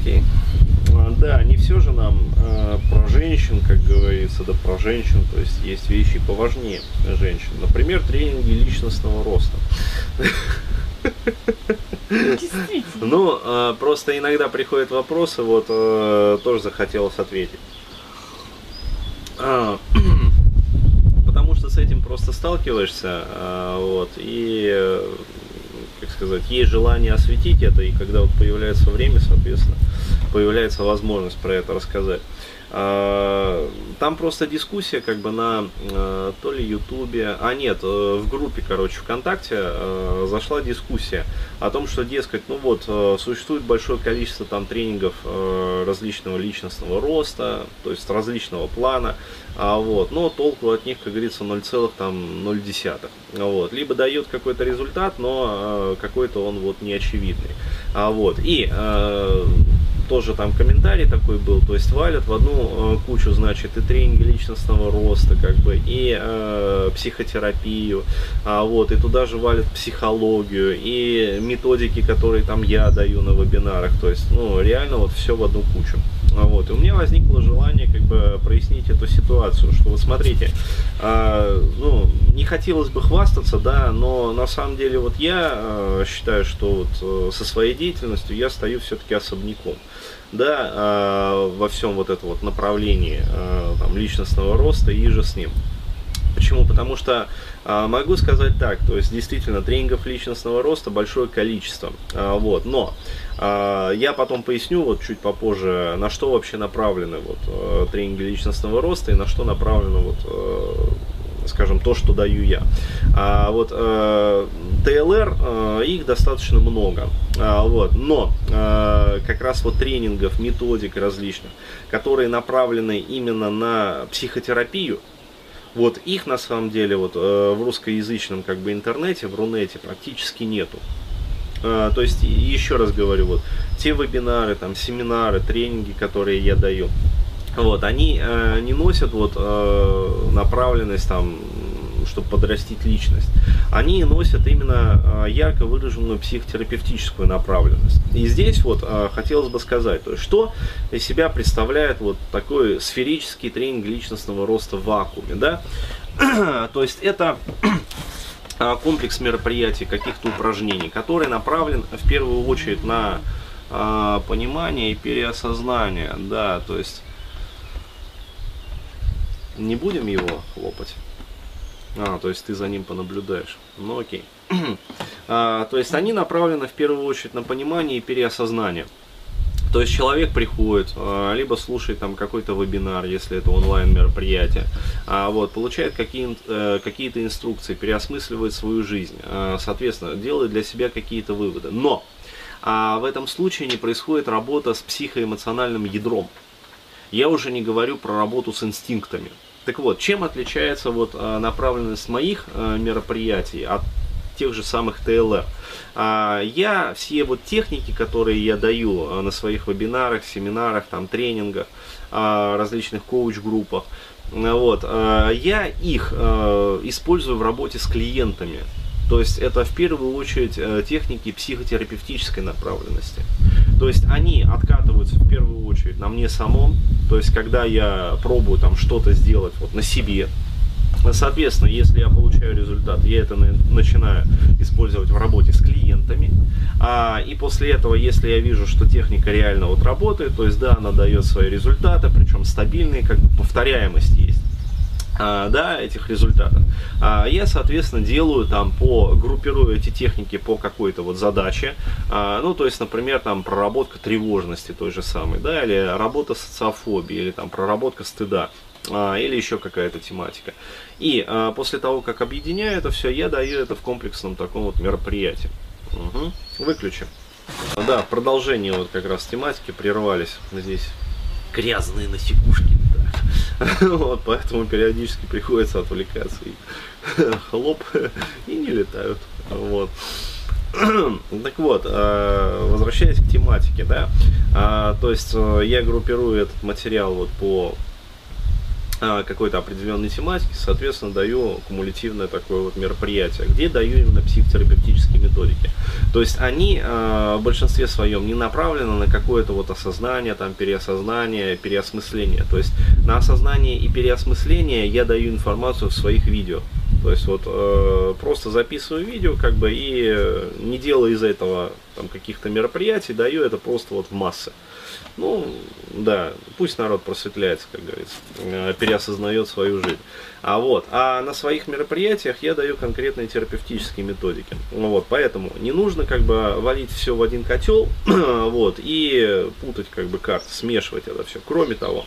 окей. А, Да, не все же нам э, про женщин, как говорится, да про женщин, то есть есть вещи поважнее женщин. Например, тренинги личностного роста. Ну, э, просто иногда приходят вопросы, вот э, тоже захотелось ответить. А, Потому что с этим просто сталкиваешься, вот, и, как сказать, есть желание осветить это, и когда вот появляется время, соответственно, появляется возможность про это рассказать. А, Там просто дискуссия как бы на э, то ли Ютубе, а нет, э, в группе, короче, ВКонтакте э, зашла дискуссия о том, что, дескать, ну вот, существует большое количество там тренингов различного личностного роста, то есть различного плана, а вот, но толку от них, как говорится, 0,0. Вот. Либо дает какой-то результат, но какой-то он вот неочевидный. А вот. И тоже там комментарий такой был, то есть валят в одну э, кучу, значит, и тренинги личностного роста, как бы, и э, психотерапию, а вот, и туда же валят психологию, и методики, которые там я даю на вебинарах, то есть, ну, реально вот все в одну кучу. А Вот. И у меня возникло желание как бы прояснить эту ситуацию, что вот смотрите, а, ну, не хотелось бы хвастаться, да, но на самом деле вот я а, считаю, что вот э, со своей деятельностью я стою все-таки особняком, да, а, во всем вот этом вот направлении а, там, личностного роста и же с ним. Почему? Потому что а, могу сказать так, то есть действительно тренингов личностного роста большое количество, а, вот, но а, я потом поясню вот чуть попозже, на что вообще направлены вот э, тренинги личностного роста и на что направлено вот э, скажем, то, что даю я. А вот э, ТЛР, э, их достаточно много. А, вот, но э, как раз вот тренингов, методик различных, которые направлены именно на психотерапию, вот их на самом деле вот э, в русскоязычном как бы интернете, в Рунете практически нету. Э, то есть, еще раз говорю, вот те вебинары, там, семинары, тренинги, которые я даю, вот, они э, не носят вот э, направленность там, чтобы подрастить личность. Они носят именно э, ярко выраженную психотерапевтическую направленность. И здесь вот э, хотелось бы сказать, то есть, что из себя представляет вот такой сферический тренинг личностного роста в вакууме, да? то есть это а, комплекс мероприятий, каких-то упражнений, который направлен в первую очередь на а, понимание и переосознание, да, то есть не будем его хлопать. А, то есть ты за ним понаблюдаешь. Ну окей. А, то есть они направлены в первую очередь на понимание и переосознание. То есть человек приходит, а, либо слушает там какой-то вебинар, если это онлайн мероприятие, а, вот, получает э, какие-то инструкции, переосмысливает свою жизнь, а, соответственно, делает для себя какие-то выводы. Но в этом случае не происходит работа с психоэмоциональным ядром. Я уже не говорю про работу с инстинктами. Так вот, чем отличается вот а, направленность моих а, мероприятий от тех же самых ТЛР? А, Я все вот техники, которые я даю на своих вебинарах, семинарах, там, тренингах, различных коуч-группах, вот, я их использую в работе с клиентами. То есть это в первую очередь э, техники психотерапевтической направленности. То есть они откатываются в первую очередь на мне самом. То есть когда я пробую там что-то сделать вот на себе, Соответственно, если я получаю результат, я это на- начинаю использовать в работе с клиентами. А, и после этого, если я вижу, что техника реально вот работает, то есть да, она дает свои результаты, причем стабильные, как бы повторяемость есть да, этих результатов. А, я, соответственно, делаю там по, группирую эти техники по какой-то вот задаче. А, ну, то есть, например, там проработка тревожности той же самой, да, или работа социофобии, или там проработка стыда. а, или еще какая-то тематика. И а, после того, как объединяю это все, я даю это в комплексном таком вот мероприятии. Мгм. Выключим. А, Да, продолжение вот как раз тематики прервались здесь грязные насекушки. да. Вот, поэтому периодически приходится отвлекаться и хлоп и не летают. Вот. Так вот, э, возвращаясь к тематике, да, а, то есть э, я группирую этот материал вот по а, какой-то определенной тематики, соответственно, даю кумулятивное такое вот мероприятие, где даю именно психотерапевтические методики. То есть они э, в большинстве своем не направлены на какое-то вот осознание, там, переосознание, переосмысление. То есть на осознание и переосмысление я даю информацию в своих видео. То есть вот э, просто записываю видео, как бы, и не делаю из этого там каких-то мероприятий, даю это просто вот в массы. Ну, да, пусть народ просветляется, как говорится, э, переосознает свою жизнь. А вот, а на своих мероприятиях я даю конкретные терапевтические методики. Вот, поэтому не нужно как бы валить все в один котел, вот, и путать как бы карты, смешивать это все. Кроме того,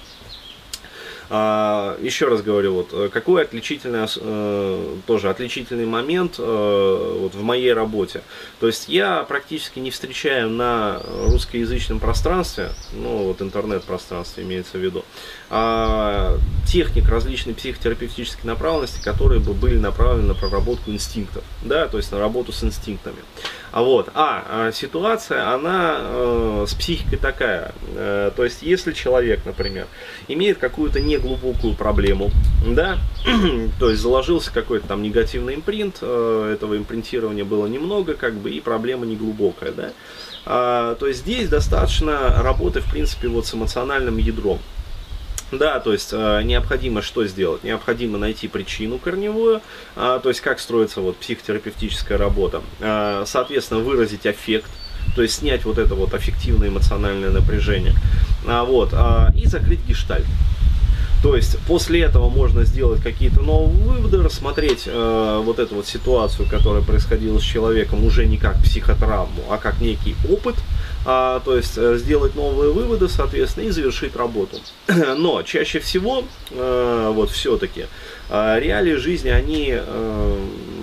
еще раз говорю, вот э, какой отличительный, э, тоже отличительный момент э, вот в моей работе. То есть я практически не встречаю на русскоязычном пространстве, ну вот интернет-пространстве имеется в виду, а, техник различной психотерапевтической направленности, которые бы были направлены на проработку инстинктов, да, то есть на работу с инстинктами. А вот, а, а ситуация, она э, с психикой такая, э, то есть если человек, например, имеет какую-то неглубокую проблему, да, то есть заложился какой-то там негативный импринт, э, этого импринтирования было немного, как бы, и проблема неглубокая, да, а, то есть здесь достаточно работы, в принципе, вот с эмоциональным ядром. Да, то есть э, необходимо что сделать? Необходимо найти причину корневую, э, то есть как строится вот психотерапевтическая работа. Э, соответственно, выразить эффект, то есть снять вот это вот аффективное эмоциональное напряжение. А, вот, а, и закрыть гештальт. То есть после этого можно сделать какие-то новые выводы, рассмотреть э, вот эту вот ситуацию, которая происходила с человеком уже не как психотравму, а как некий опыт, а, то есть э, сделать новые выводы, соответственно, и завершить работу. Но чаще всего, э, вот все-таки, э, реалии жизни, они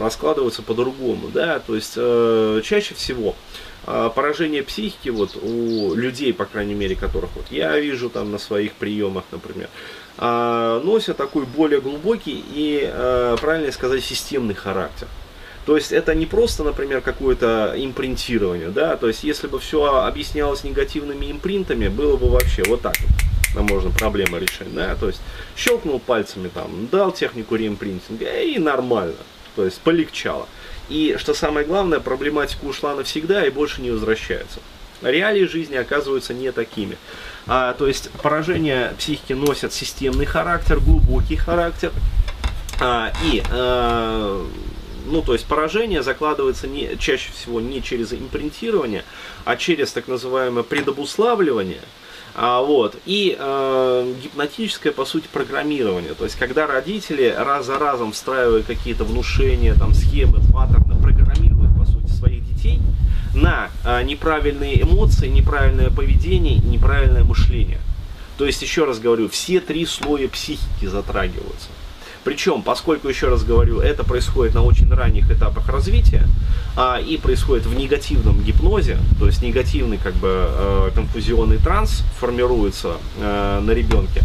раскладываются по-другому, да, то есть чаще всего поражение психики вот у людей, по крайней мере, которых вот я вижу там на своих приемах, например, носят такой более глубокий и, правильно сказать, системный характер. То есть это не просто, например, какое-то импринтирование, да, то есть если бы все объяснялось негативными импринтами, было бы вообще вот так вот нам можно проблемы решить, да, то есть щелкнул пальцами там, дал технику реимпринтинга и нормально, то есть полегчало. И что самое главное, проблематика ушла навсегда и больше не возвращается. Реалии жизни оказываются не такими. А, то есть поражения психики носят системный характер, глубокий характер. А, и а, ну, то есть поражение закладывается не, чаще всего не через импринтирование, а через так называемое предобуславливание. А, вот, и э, гипнотическое, по сути, программирование. То есть, когда родители раз за разом встраивают какие-то внушения, там, схемы, паттерны, программируют, по сути, своих детей – на а, неправильные эмоции, неправильное поведение, неправильное мышление. То есть, еще раз говорю, все три слоя психики затрагиваются. Причем, поскольку, еще раз говорю, это происходит на очень ранних этапах развития а, и происходит в негативном гипнозе, то есть негативный как бы э, конфузионный транс формируется э, на ребенке,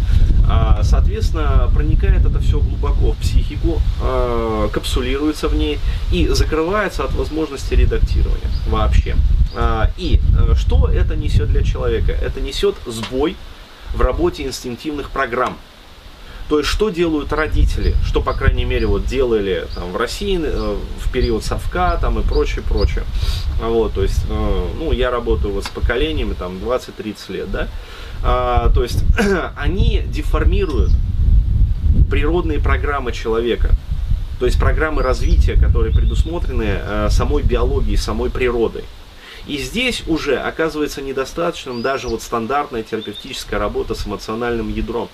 а, соответственно, проникает это все глубоко в психику, э, капсулируется в ней и закрывается от возможности редактирования вообще. А, и э, что это несет для человека? Это несет сбой в работе инстинктивных программ. То есть, что делают родители, что, по крайней мере, вот делали там, в России э, в период совка там, и прочее, прочее. Вот, то есть, э, ну, я работаю вот с поколениями там 20-30 лет, да. А, то есть, они деформируют природные программы человека. То есть программы развития, которые предусмотрены э, самой биологией, самой природой. И здесь уже оказывается недостаточным даже вот стандартная терапевтическая работа с эмоциональным ядром.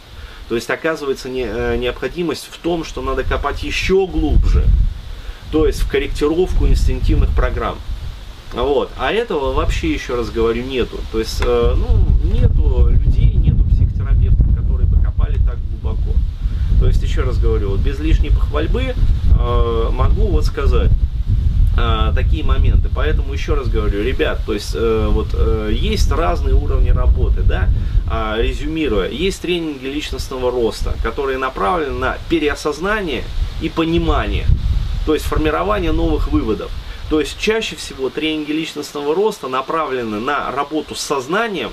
То есть оказывается не, э, необходимость в том, что надо копать еще глубже, то есть в корректировку инстинктивных программ. Вот. А этого вообще, еще раз говорю, нету. То есть, э, ну, нету людей, нету психотерапевтов, которые бы копали так глубоко. То есть, еще раз говорю, вот без лишней похвальбы э, могу вот сказать, а, такие моменты. Поэтому еще раз говорю, ребят, то есть э, вот э, есть разные уровни работы, да, резюмируя, есть тренинги личностного роста, которые направлены на переосознание и понимание, то есть формирование новых выводов. То есть чаще всего тренинги личностного роста направлены на работу с сознанием,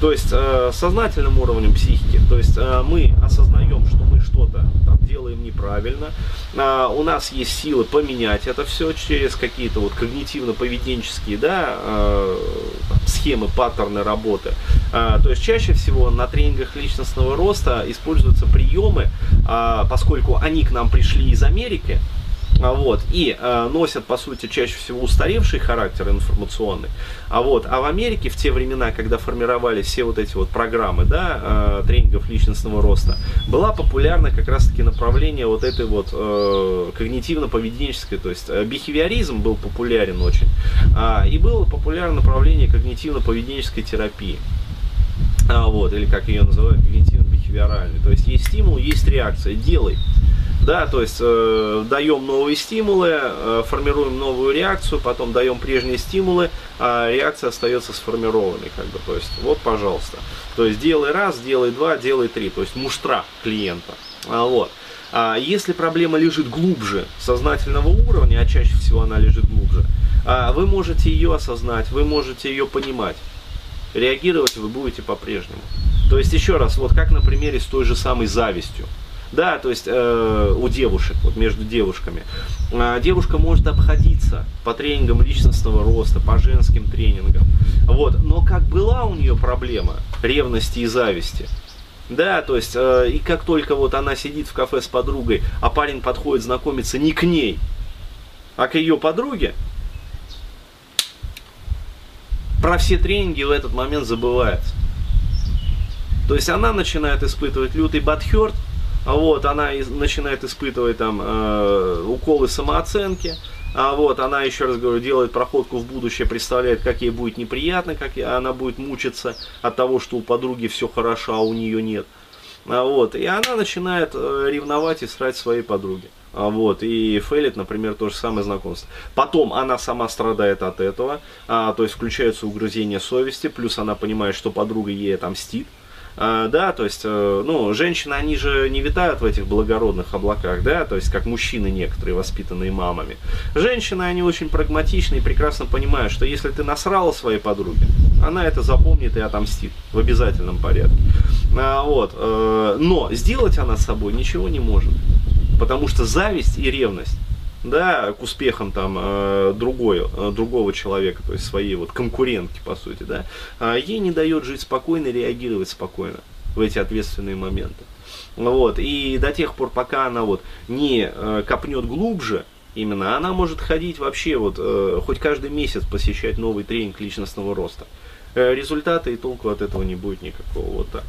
то есть э, сознательным уровнем психики. То есть э, мы осознаем, что что-то там делаем неправильно, а, у нас есть силы поменять это все через какие-то вот когнитивно-поведенческие, да, а, схемы, паттерны работы. А, то есть чаще всего на тренингах личностного роста используются приемы, а, поскольку они к нам пришли из Америки, а, вот, и э, носят, по сути, чаще всего устаревший характер информационный. А вот, а в Америке в те времена, когда формировались все вот эти вот программы, да, э, тренингов личностного роста, была популярна как раз-таки направление вот этой вот э, когнитивно-поведенческой, то есть э, бихевиоризм был популярен очень, э, и было популярно направление когнитивно-поведенческой терапии. А, вот, или как ее называют, когнитивно-бихевиоральный. То есть есть стимул, есть реакция, делай. Да, то есть э, даем новые стимулы, э, формируем новую реакцию, потом даем прежние стимулы, а реакция остается сформированной, как бы, то есть вот, пожалуйста. То есть делай раз, делай два, делай три, то есть муштра клиента. А, вот. А если проблема лежит глубже сознательного уровня, а чаще всего она лежит глубже, а вы можете ее осознать, вы можете ее понимать. Реагировать вы будете по-прежнему. То есть еще раз, вот как на примере с той же самой завистью. Да, то есть э, у девушек, вот между девушками. Э, девушка может обходиться по тренингам личностного роста, по женским тренингам. Вот. Но как была у нее проблема ревности и зависти, да, то есть, э, и как только вот она сидит в кафе с подругой, а парень подходит знакомиться не к ней, а к ее подруге, про все тренинги в этот момент забывается. То есть она начинает испытывать лютый бадхерт, вот, она начинает испытывать там э, уколы самооценки, а вот, она, еще раз говорю, делает проходку в будущее, представляет, как ей будет неприятно, как она будет мучиться от того, что у подруги все хорошо, а у нее нет. А вот, и она начинает э, ревновать и срать своей подруге. А вот, и фейлит, например, то же самое знакомство. Потом она сама страдает от этого, а, то есть включаются угрызения совести, плюс она понимает, что подруга ей отомстит. А, да, то есть, э, ну, женщины, они же не витают в этих благородных облаках, да, то есть, как мужчины некоторые, воспитанные мамами. Женщины, они очень прагматичны и прекрасно понимают, что если ты насрала своей подруге, она это запомнит и отомстит в обязательном порядке. А, вот, э, но сделать она с собой ничего не может, потому что зависть и ревность да, к успехам там э, другой, э, другого человека, то есть своей вот конкурентки, по сути, да, э, ей не дает жить спокойно реагировать спокойно в эти ответственные моменты. Вот, и до тех пор, пока она вот не э, копнет глубже, именно, она может ходить вообще вот, э, хоть каждый месяц посещать новый тренинг личностного роста. Э, результата и толку от этого не будет никакого, вот так.